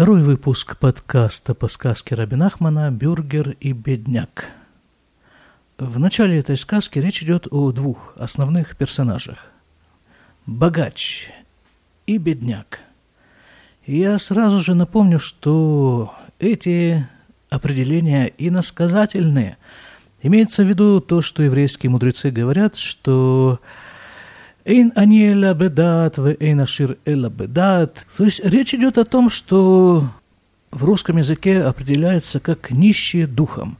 Второй выпуск подкаста по сказке Рабинахмана «Бюргер и бедняк». В начале этой сказки речь идет о двух основных персонажах – богач и бедняк. Я сразу же напомню, что эти определения иносказательные. Имеется в виду то, что еврейские мудрецы говорят, что Эйн аниэла бедат, в эйн ашир эла бедат. То есть речь идет о том, что в русском языке определяется как нищий духом.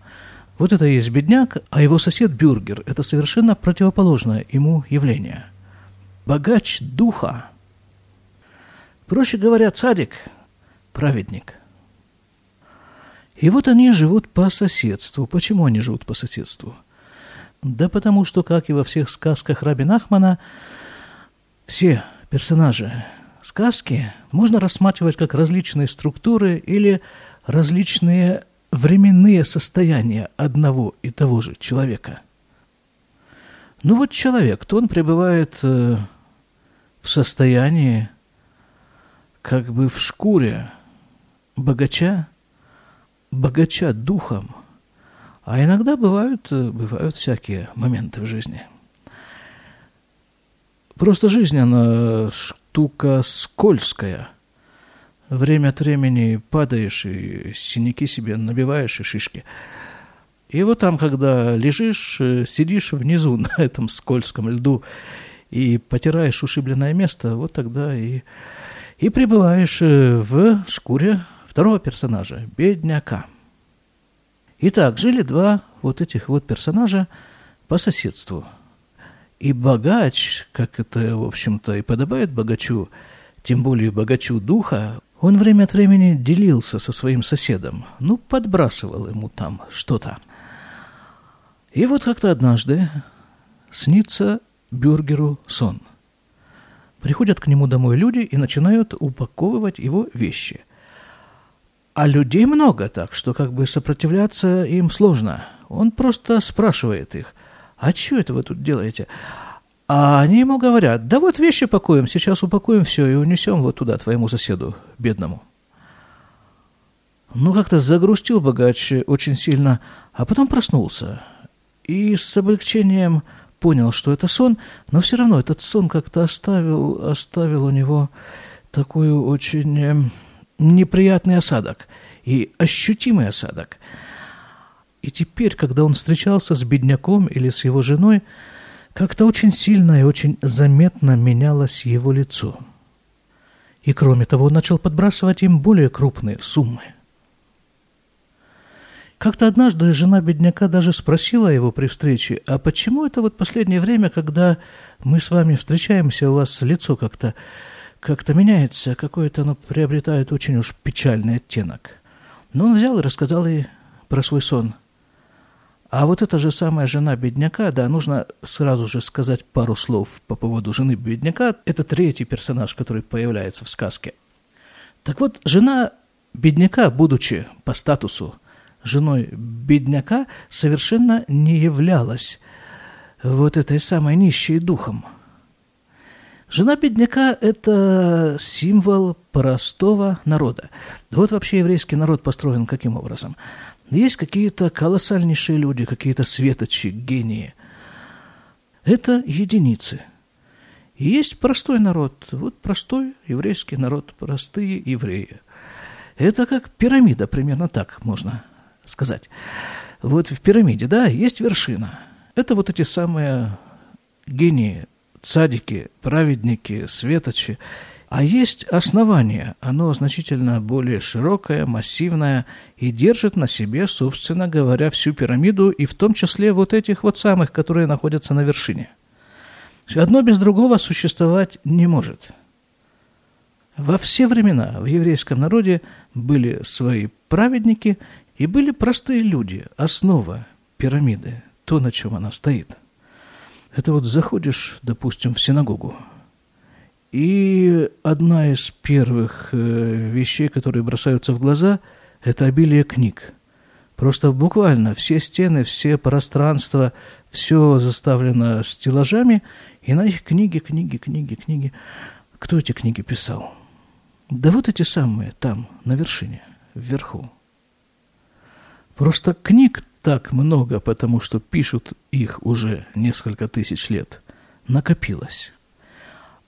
Вот это и есть бедняк, а его сосед бюргер – это совершенно противоположное ему явление. Богач духа. Проще говоря, цадик – праведник. И вот они живут по соседству. Почему они живут по соседству? Да потому что, как и во всех сказках Раби Нахмана, все персонажи сказки можно рассматривать как различные структуры или различные временные состояния одного и того же человека. Ну вот человек, то он пребывает э, в состоянии, как бы в шкуре богача, богача духом, а иногда бывают, э, бывают всякие моменты в жизни – Просто жизнь, она штука скользкая. Время от времени падаешь и синяки себе набиваешь и шишки. И вот там, когда лежишь, э, сидишь внизу на этом скользком льду и потираешь ушибленное место, вот тогда и, и пребываешь э, в шкуре второго персонажа, бедняка. Итак, жили два вот этих вот персонажа по соседству – и богач, как это, в общем-то, и подобает богачу, тем более богачу духа, он время от времени делился со своим соседом, ну, подбрасывал ему там что-то. И вот как-то однажды снится Бюргеру сон. Приходят к нему домой люди и начинают упаковывать его вещи. А людей много так, что как бы сопротивляться им сложно. Он просто спрашивает их, а что это вы тут делаете? А они ему говорят, да вот вещи пакуем, сейчас упакуем все и унесем вот туда, твоему соседу, бедному. Ну, как-то загрустил богач очень сильно, а потом проснулся. И с облегчением понял, что это сон, но все равно этот сон как-то оставил, оставил у него такой очень э, неприятный осадок и ощутимый осадок – и теперь, когда он встречался с бедняком или с его женой, как-то очень сильно и очень заметно менялось его лицо. И кроме того, он начал подбрасывать им более крупные суммы. Как-то однажды жена бедняка даже спросила его при встрече, а почему это вот последнее время, когда мы с вами встречаемся, у вас лицо как-то как-то меняется, какое-то оно приобретает очень уж печальный оттенок. Но он взял и рассказал ей про свой сон – а вот эта же самая жена бедняка, да, нужно сразу же сказать пару слов по поводу жены бедняка. Это третий персонаж, который появляется в сказке. Так вот, жена бедняка, будучи по статусу женой бедняка, совершенно не являлась вот этой самой нищей духом. Жена бедняка – это символ простого народа. Вот вообще еврейский народ построен каким образом – есть какие-то колоссальнейшие люди, какие-то светочи, гении. Это единицы. И есть простой народ. Вот простой еврейский народ, простые евреи. Это как пирамида, примерно так можно сказать. Вот в пирамиде, да, есть вершина. Это вот эти самые гении, цадики, праведники, светочи. А есть основание, оно значительно более широкое, массивное и держит на себе, собственно говоря, всю пирамиду и в том числе вот этих вот самых, которые находятся на вершине. Одно без другого существовать не может. Во все времена в еврейском народе были свои праведники и были простые люди, основа пирамиды, то, на чем она стоит. Это вот заходишь, допустим, в синагогу, и одна из первых э, вещей, которые бросаются в глаза, это обилие книг. Просто буквально все стены, все пространства, все заставлено стеллажами, и на них книги, книги, книги, книги. Кто эти книги писал? Да вот эти самые там, на вершине, вверху. Просто книг так много, потому что пишут их уже несколько тысяч лет, накопилось.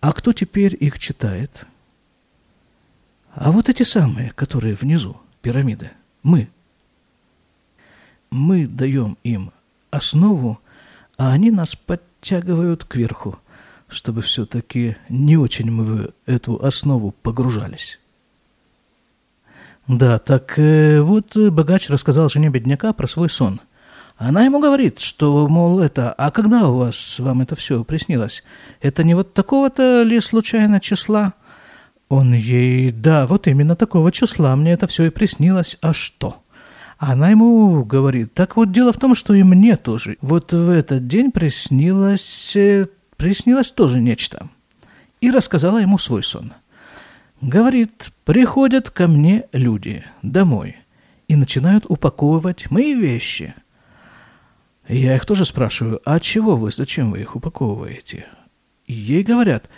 А кто теперь их читает? А вот эти самые, которые внизу, пирамиды, мы. Мы даем им основу, а они нас подтягивают кверху, чтобы все-таки не очень мы в эту основу погружались. Да, так э, вот богач рассказал жене бедняка про свой сон. Она ему говорит, что, мол, это, а когда у вас, вам это все приснилось? Это не вот такого-то ли случайно числа? Он ей, да, вот именно такого числа мне это все и приснилось, а что? Она ему говорит, так вот дело в том, что и мне тоже. Вот в этот день приснилось, э, приснилось тоже нечто. И рассказала ему свой сон. Говорит, приходят ко мне люди домой и начинают упаковывать мои вещи. Я их тоже спрашиваю, а чего вы, зачем вы их упаковываете? И ей говорят,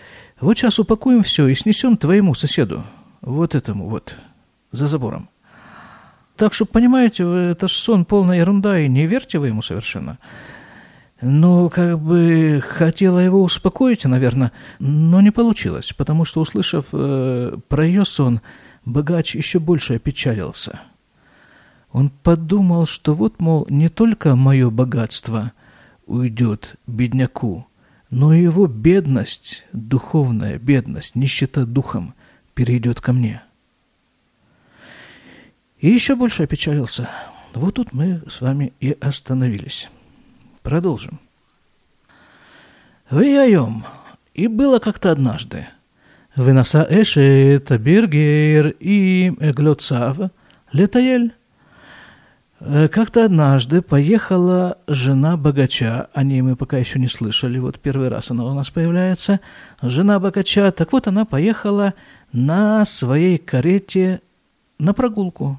вот сейчас упакуем все и снесем твоему соседу, вот этому вот, за забором. Так что, понимаете, это же сон полная ерунда, и не верьте вы ему совершенно. Ну, как бы хотела его успокоить, наверное, но не получилось, потому что, услышав э, про ее сон, богач еще больше опечалился. Он подумал, что вот, мол, не только мое богатство уйдет бедняку, но и его бедность, духовная бедность, нищета духом перейдет ко мне. И еще больше опечалился. Вот тут мы с вами и остановились. Продолжим. Выяем. И было как-то однажды. Вынаса эшет биргер и глоцав летаель. Э, как-то однажды поехала жена богача, о ней мы пока еще не слышали, вот первый раз она у нас появляется, жена богача, так вот она поехала на своей карете на прогулку.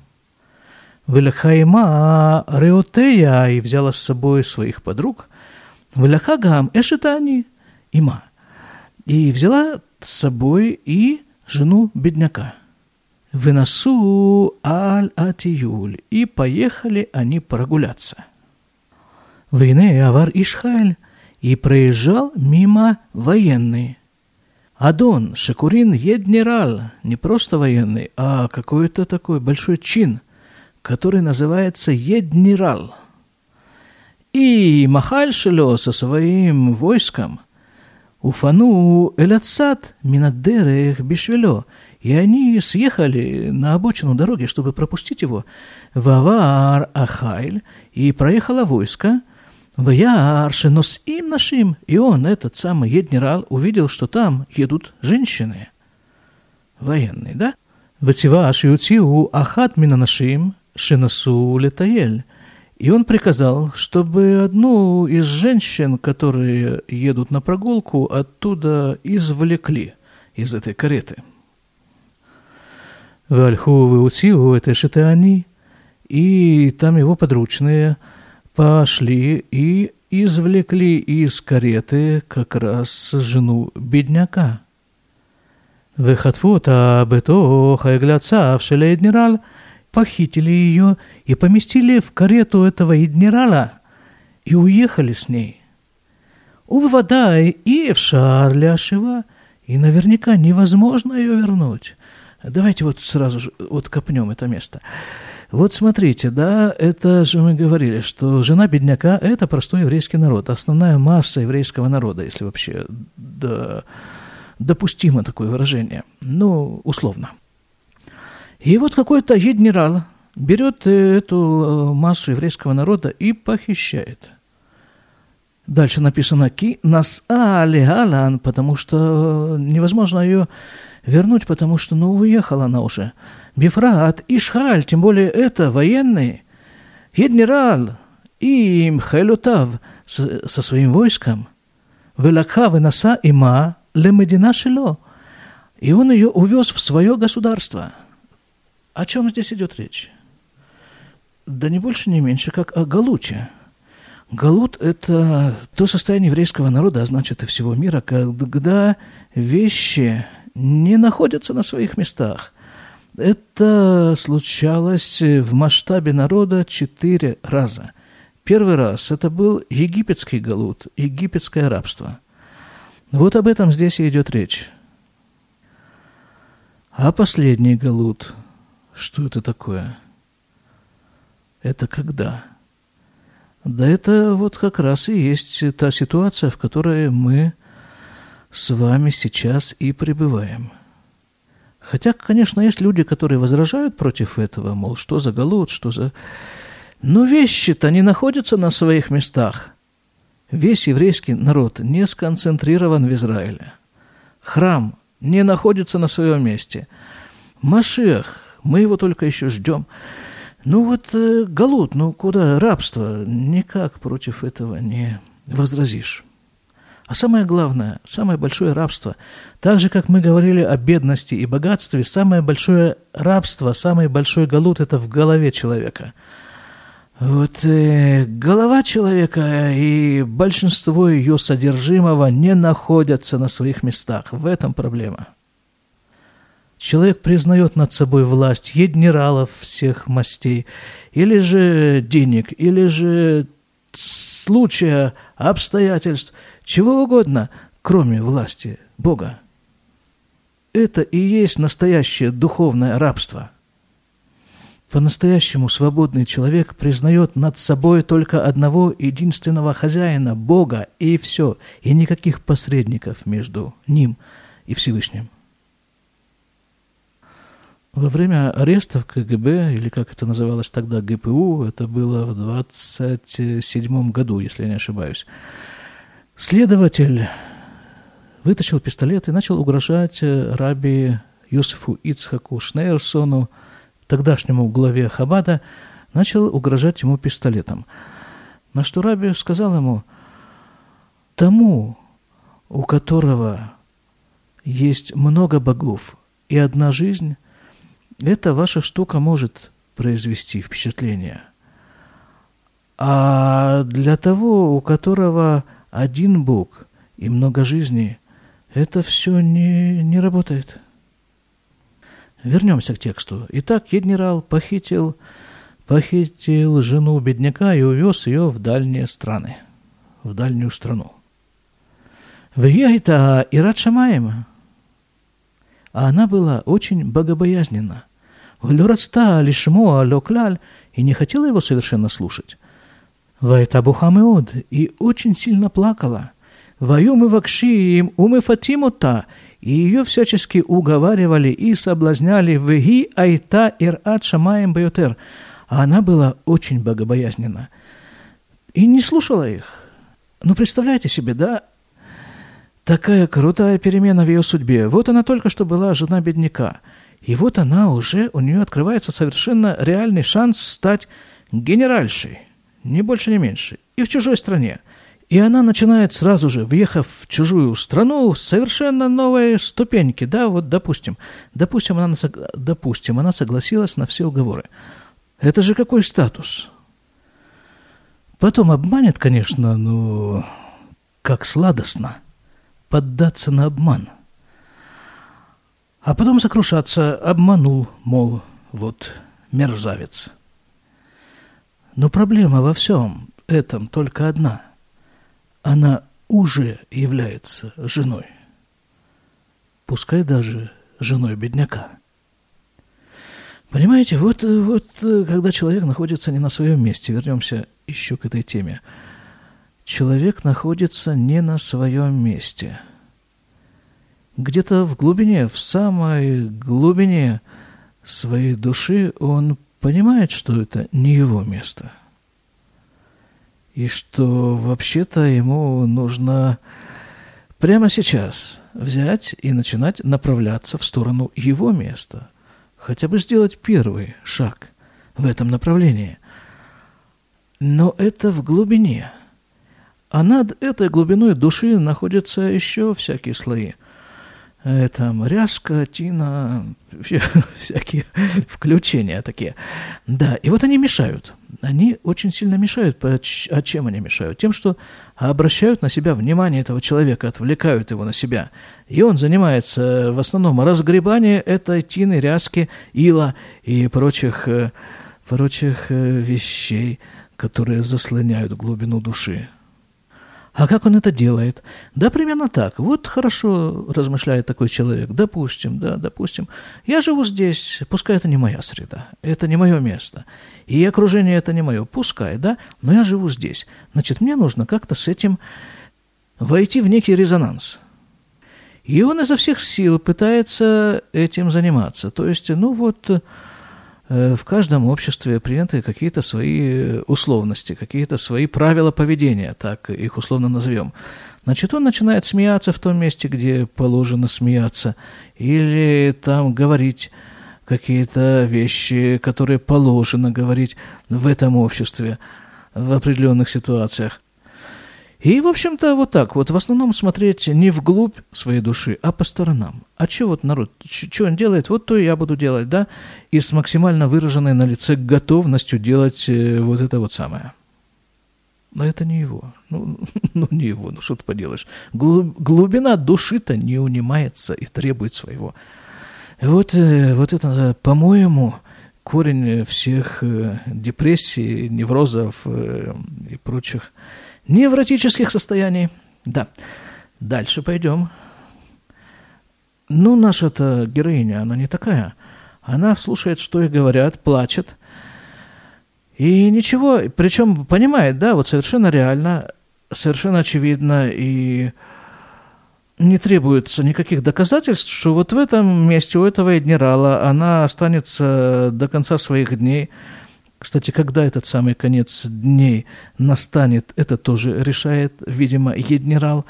Велахайма Реотея и взяла с собой своих подруг. Велахагам Эшетани Има. И взяла с собой и жену бедняка. Выносу аль-атиюль. И поехали они прогуляться. Войны Авар Ишхайль. И проезжал мимо военный. Адон, Шакурин Еднерал, не просто военный, а какой-то такой большой чин – который называется Еднирал. И Махаль Шело со своим войском уфану элятсад минадерех бишвело, и они съехали на обочину дороги, чтобы пропустить его. Вавар Ахайль, и проехало войско, Ваяр Шенос им нашим, и он, этот самый Еднирал, увидел, что там едут женщины. Военные, да? Вативаш Ютиу Ахат Минанашим, Шинасу Летаель. И он приказал, чтобы одну из женщин, которые едут на прогулку, оттуда извлекли из этой кареты. Вальху выутиу это шитани, и там его подручные пошли и извлекли из кареты как раз жену бедняка. Вехатфута бето хайгляцав шелейднираль – похитили ее и поместили в карету этого адмирала и уехали с ней. Уводай и в Шарле Ашива, и наверняка невозможно ее вернуть. Давайте вот сразу же вот копнем это место. Вот смотрите, да, это же мы говорили, что жена бедняка – это простой еврейский народ, основная масса еврейского народа, если вообще да, допустимо такое выражение, ну, условно – и вот какой-то генерал берет э, эту э, массу еврейского народа и похищает. Дальше написано «ки нас алигалан», потому что невозможно ее вернуть, потому что, ну, уехала она уже. Бифрат, Ишхаль, тем более это военный, генерал, и Мхайлютав со своим войском, Велакха вынаса има лемедина шило, и он ее увез в свое государство – о чем здесь идет речь? Да не больше, не меньше, как о Галуте. Галут – это то состояние еврейского народа, а значит и всего мира, когда вещи не находятся на своих местах. Это случалось в масштабе народа четыре раза. Первый раз это был египетский галут, египетское рабство. Вот об этом здесь и идет речь. А последний галут, что это такое? Это когда? Да это вот как раз и есть та ситуация, в которой мы с вами сейчас и пребываем – Хотя, конечно, есть люди, которые возражают против этого, мол, что за голод, что за... Но вещи-то не находятся на своих местах. Весь еврейский народ не сконцентрирован в Израиле. Храм не находится на своем месте. Машех, мы его только еще ждем. Ну вот э, Галут, ну куда рабство, никак против этого не возразишь. А самое главное, самое большое рабство, так же, как мы говорили о бедности и богатстве, самое большое рабство, самый большой галут – это в голове человека. Вот э, голова человека и большинство ее содержимого не находятся на своих местах. В этом проблема. Человек признает над собой власть генералов всех мастей, или же денег, или же случая, обстоятельств, чего угодно, кроме власти Бога. Это и есть настоящее духовное рабство. По-настоящему свободный человек признает над собой только одного единственного хозяина, Бога, и все, и никаких посредников между ним и Всевышним. Во время арестов КГБ, или как это называлось тогда, ГПУ, это было в 27 году, если я не ошибаюсь, следователь вытащил пистолет и начал угрожать раби Юсефу Ицхаку Шнейрсону, тогдашнему главе Хабада, начал угрожать ему пистолетом. На что раби сказал ему, тому, у которого есть много богов и одна жизнь, эта ваша штука может произвести впечатление. А для того, у которого один Бог и много жизней, это все не, не работает. Вернемся к тексту. Итак, генерал похитил, похитил жену бедняка и увез ее в дальние страны, в дальнюю страну. В Ягита Ират Шамаема а она была очень богобоязненна. Влюрацта лишмо локляль и не хотела его совершенно слушать. Вайта бухамеод и очень сильно плакала. Ваюмы вакшиим умы фатимута и ее всячески уговаривали и соблазняли веги айта ират шамаем баютер, а она была очень богобоязненна и не слушала их. Ну, представляете себе, да, Такая крутая перемена в ее судьбе. Вот она только что была жена бедняка. И вот она уже, у нее открывается совершенно реальный шанс стать генеральшей. Ни больше, ни меньше. И в чужой стране. И она начинает сразу же, въехав в чужую страну, совершенно новые ступеньки. Да, вот допустим. Допустим, она, допустим, она согласилась на все уговоры. Это же какой статус? Потом обманет, конечно, но как сладостно – поддаться на обман. А потом сокрушаться, обманул, мол, вот мерзавец. Но проблема во всем этом только одна. Она уже является женой. Пускай даже женой бедняка. Понимаете, вот, вот когда человек находится не на своем месте, вернемся еще к этой теме – человек находится не на своем месте. Где-то в глубине, в самой глубине своей души он понимает, что это не его место. И что вообще-то ему нужно прямо сейчас взять и начинать направляться в сторону его места. Хотя бы сделать первый шаг в этом направлении. Но это в глубине – а над этой глубиной души находятся еще всякие слои. Это ряска, тина, всякие включения такие. Да, и вот они мешают. они очень сильно мешают. А чем они мешают? Тем, что обращают на себя внимание этого человека, отвлекают его на себя. И он занимается в основном разгребанием этой тины, ряски, ила и прочих, э, прочих э, вещей, которые заслоняют глубину души. А как он это делает? Да, примерно так. Вот хорошо размышляет такой человек. Допустим, да, допустим. Я живу здесь, пускай это не моя среда, это не мое место. И окружение это не мое, пускай, да, но я живу здесь. Значит, мне нужно как-то с этим войти в некий резонанс. И он изо всех сил пытается этим заниматься. То есть, ну вот, в каждом обществе приняты какие-то свои условности, какие-то свои правила поведения, так их условно назовем. Значит, он начинает смеяться в том месте, где положено смеяться, или там говорить какие-то вещи, которые положено говорить в этом обществе в определенных ситуациях. И, в общем-то, вот так вот, в основном смотреть не вглубь своей души, а по сторонам. А что вот народ, что он делает, вот то и я буду делать, да? И с максимально выраженной на лице готовностью делать э, вот это вот самое. Но это не его. Ну, ну не его, ну что ты поделаешь. Глубина души-то не унимается и требует своего. Вот, э, вот это, по-моему, корень всех э, депрессий, неврозов и прочих невротических состояний. Да. Дальше пойдем. Ну, наша-то героиня, она не такая. Она слушает, что ей говорят, плачет. И ничего, причем понимает, да, вот совершенно реально, совершенно очевидно, и не требуется никаких доказательств, что вот в этом месте у этого адмирала она останется до конца своих дней – кстати, когда этот самый конец дней настанет, это тоже решает, видимо, генерал.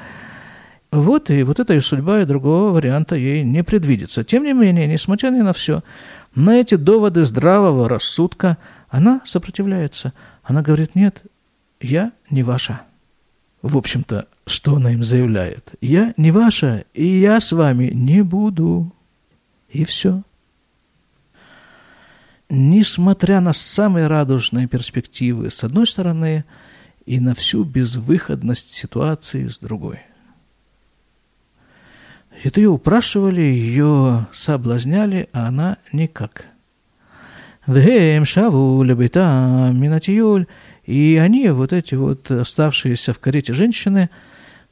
Вот и вот эта ее судьба, и другого варианта ей не предвидится. Тем не менее, несмотря ни на все, на эти доводы здравого рассудка она сопротивляется. Она говорит, нет, я не ваша. В общем-то, что она им заявляет? Я не ваша, и я с вами не буду. И все несмотря на самые радужные перспективы с одной стороны и на всю безвыходность ситуации с другой. Это ее упрашивали, ее соблазняли, а она никак. Вгем шаву лебита минатиюль. И они, вот эти вот оставшиеся в карете женщины,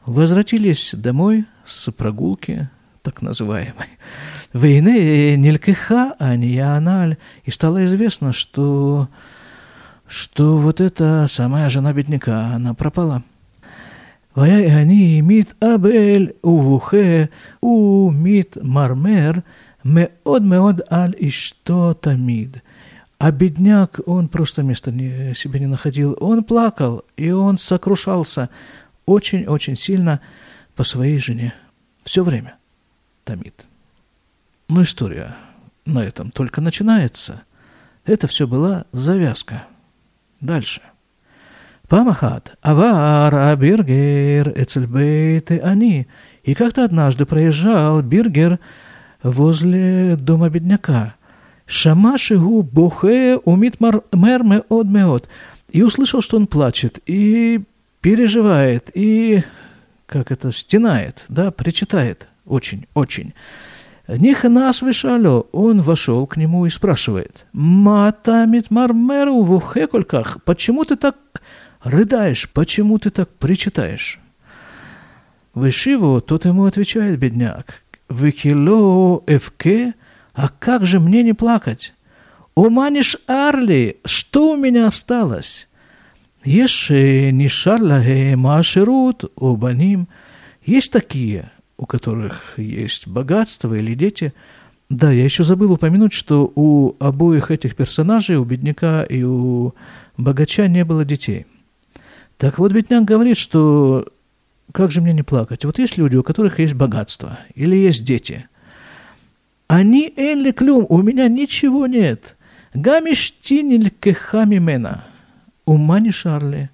возвратились домой с прогулки, так называемой. Войны нелькиха, а не яналь. И стало известно, что, что вот эта самая жена бедняка, она пропала. они мит абель увухе у мит мармер меод меод аль и что тамид. А бедняк, он просто места не, себе не находил. Он плакал, и он сокрушался очень-очень сильно по своей жене. Все время томит. Но история на этом только начинается. Это все была завязка. Дальше. Памахат, авар, биргер, эцельбейты, они. И как-то однажды проезжал Биргер возле дома бедняка. Шамашигу бухе умит мерме от. И услышал, что он плачет, и переживает, и, как это, стенает, да, причитает очень, очень. Нихнас вышалё, он вошел к нему и спрашивает, «Матамит мармеру в ухекольках, почему ты так рыдаешь, почему ты так причитаешь?» Вышиву, тот ему отвечает, бедняк, «Выкило эвке, а как же мне не плакать? Уманиш Арли, что у меня осталось?» Еше нишарлаге машерут обаним. Есть такие, у которых есть богатство или дети. Да, я еще забыл упомянуть, что у обоих этих персонажей, у бедняка и у богача, не было детей. Так вот, бедняк говорит, что как же мне не плакать? Вот есть люди, у которых есть богатство или есть дети. Они энли клюм, у меня ничего нет. Гамиштиниль кехами мена. Ума не шарли.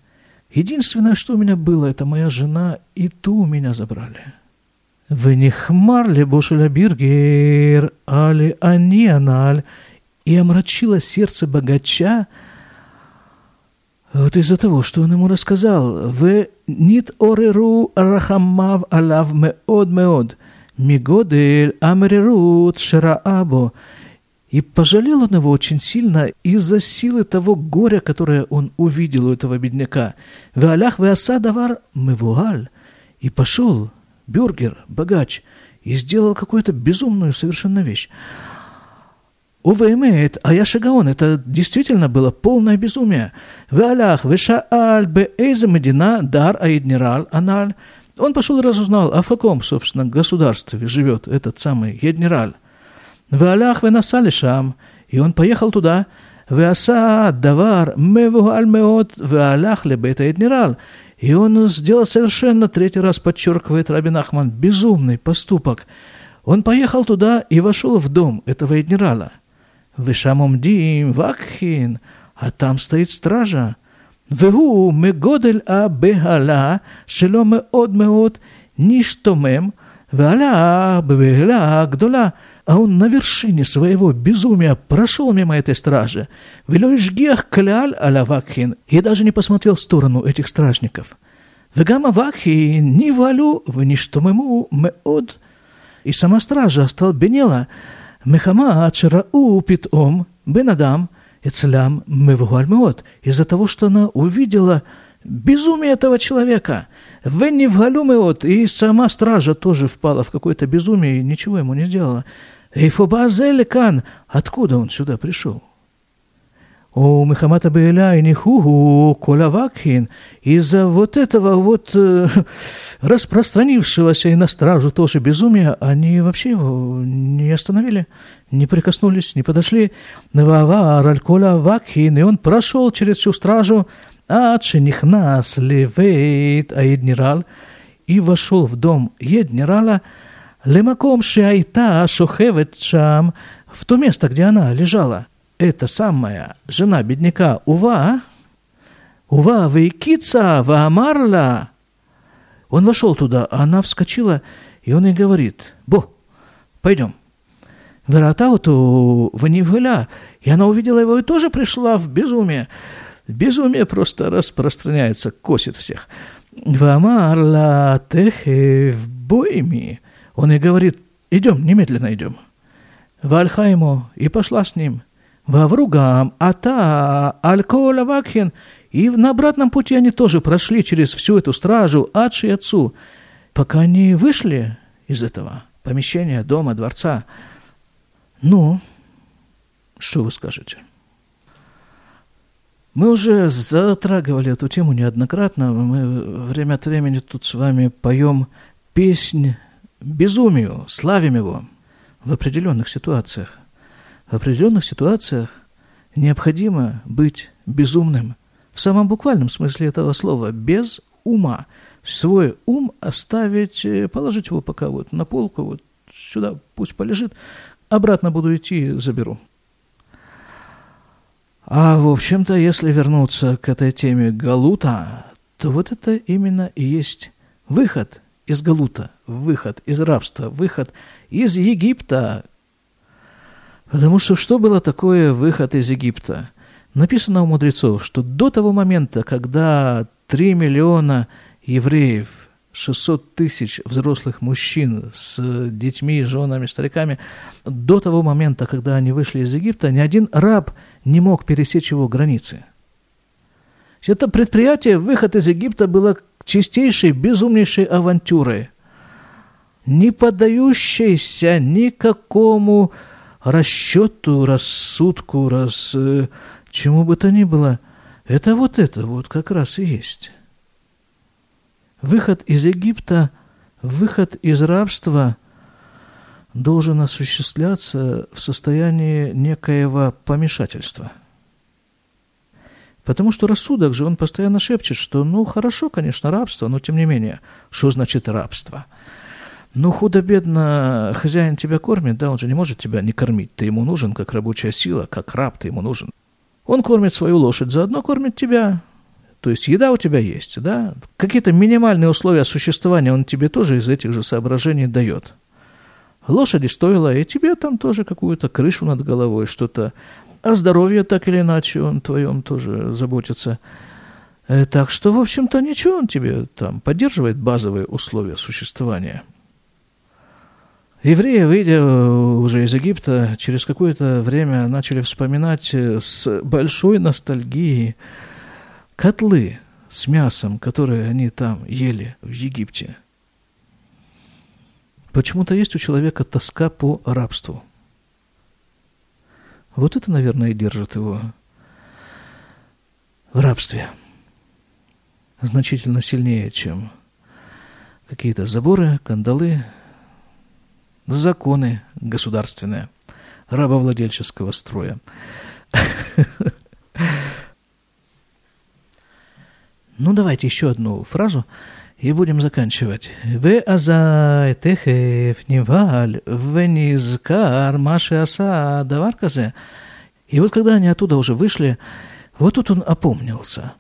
Единственное, что у меня было, это моя жена, и ту у меня забрали. «Венихмар лебошеля биргер, али ани аналь» и омрачило сердце богача Вот из-за того, что он ему рассказал, «Вы нит ореру рахамав алав меод меод, мигодель амерерут шараабо». И пожалел он его очень сильно из-за силы того горя, которое он увидел у этого бедняка. «Веалях веаса давар мевуаль». И пошел бюргер, богач, и сделал какую-то безумную совершенно вещь. Увеймет, а я шагаон, это действительно было полное безумие. Валях, вешааль, бе эйза медина, дар аиднирал, аналь. Он пошел и разузнал, а в каком, собственно, государстве живет этот самый Еднираль. Валях венасали шам, и он поехал туда, Веаса давар мевуаль меот веалях лебета Еднираль. И он сделал совершенно, третий раз подчеркивает Рабин Ахман, безумный поступок. Он поехал туда и вошел в дом этого адмирала. Вишамумдим, вакхин, а там стоит стража. Вегу мегодель а бегала, шеломе од меод, ништомем, Валя, бвеля, гдуля. А он на вершине своего безумия прошел мимо этой стражи. Велюшгех кляль аля вакхин. И даже не посмотрел в сторону этих стражников. Вегама вакхи ни валю, вы ни что-му мы от. И сама стража остолбенела. Мехама ачера ачарау питом бенадам мы мевугальмеот. Из-за того, что она увидела безумие этого человека. Веннивгалю меот, и сама стража тоже впала в какое-то безумие и ничего ему не сделала. Эйфобазеликан, откуда он сюда пришел? У Мехамата Бейля и Нихугу Колявакхин из-за вот этого вот э, распространившегося и на стражу тоже безумия, они вообще его не остановили, не прикоснулись, не подошли. Нававар аль Колявакхин, и он прошел через всю стражу, а Нихнас Левейт Аиднирал, и вошел в дом Еднирала, Лемаком Шиайта Шохевет Шам, в то место, где она лежала эта самая жена бедняка Ува, Ува вейкица ваамарла, он вошел туда, а она вскочила, и он ей говорит, «Бо, пойдем». Вератауту ванивыля, и она увидела его и тоже пришла в безумие. Безумие просто распространяется, косит всех. Вамарла техе в бойми. Он ей говорит, идем, немедленно идем. Вальхайму, и пошла с ним – Вавругам, Ата, Алькола Вакхин. И на обратном пути они тоже прошли через всю эту стражу, Адши и Отцу, пока они вышли из этого помещения, дома, дворца. Ну, что вы скажете? Мы уже затрагивали эту тему неоднократно. Мы время от времени тут с вами поем песнь безумию, славим его в определенных ситуациях – в определенных ситуациях необходимо быть безумным. В самом буквальном смысле этого слова, без ума. Свой ум оставить, э, положить его пока вот на полку, вот сюда пусть полежит, обратно буду идти, заберу. А, в общем-то, если вернуться к этой теме Галута, то вот это именно и есть выход из Галута, выход из рабства, выход из Египта, Потому что что было такое выход из Египта? Написано у мудрецов, что до того момента, когда 3 миллиона евреев, 600 тысяч взрослых мужчин с детьми, женами, стариками, до того момента, когда они вышли из Египта, ни один раб не мог пересечь его границы. Это предприятие, выход из Египта, было чистейшей, безумнейшей авантюрой, не поддающейся никакому расчету, рассудку, раз э, чему бы то ни было. Это вот это вот как раз и есть. Выход из Египта, выход из рабства должен осуществляться в состоянии некоего помешательства. Потому что рассудок же, он постоянно шепчет, что, ну, хорошо, конечно, рабство, но тем не менее, что значит рабство – ну, худо-бедно хозяин тебя кормит, да, он же не может тебя не кормить. Ты ему нужен как рабочая сила, как раб ты ему нужен. Он кормит свою лошадь, заодно кормит тебя. То есть еда у тебя есть, да? Какие-то минимальные условия существования он тебе тоже из этих же соображений дает. Лошади стоило, и тебе там тоже какую-то крышу над головой, что-то. О здоровье так или иначе он твоем тоже заботится. Э, так что, в общем-то, ничего, он тебе там поддерживает базовые условия существования. Евреи, выйдя уже из Египта, через какое-то время начали вспоминать с большой ностальгией котлы с мясом, которые они там ели в Египте. Почему-то есть у человека тоска по рабству. Вот это, наверное, и держит его в рабстве. Значительно сильнее, чем какие-то заборы, кандалы, законы государственные, рабовладельческого строя. Ну, давайте еще одну фразу и будем заканчивать. «Ве азай техев неваль, венизкар маши аса даварказе». И вот когда они оттуда уже вышли, вот тут он опомнился,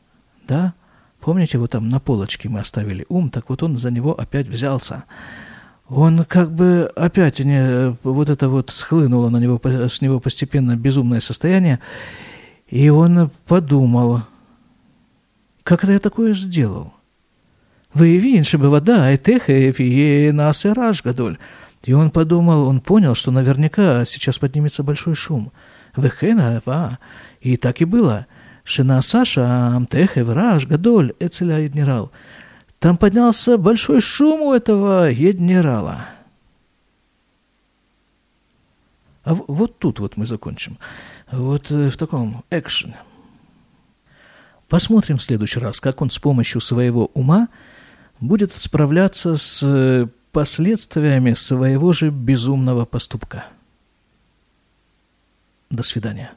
да? Помните, вот там на полочке мы оставили ум, так вот он за него опять взялся. Он как бы опять не, вот это вот схлынуло на него, с него постепенно безумное состояние, и он подумал, как это я такое сделал? Выявин, чтобы вода, и техев, и насыраж гадоль. И он подумал, он понял, что наверняка сейчас поднимется большой шум. Вехена, ва. И так и было. Шина Саша, Амтехев, Раш, Гадоль, Эцеля Еднирал. Там поднялся большой шум у этого Еднирала. А вот тут вот мы закончим. Вот э, в таком экшене. Посмотрим в следующий раз, как он с помощью своего ума будет справляться с э, последствиями своего же безумного поступка. До свидания.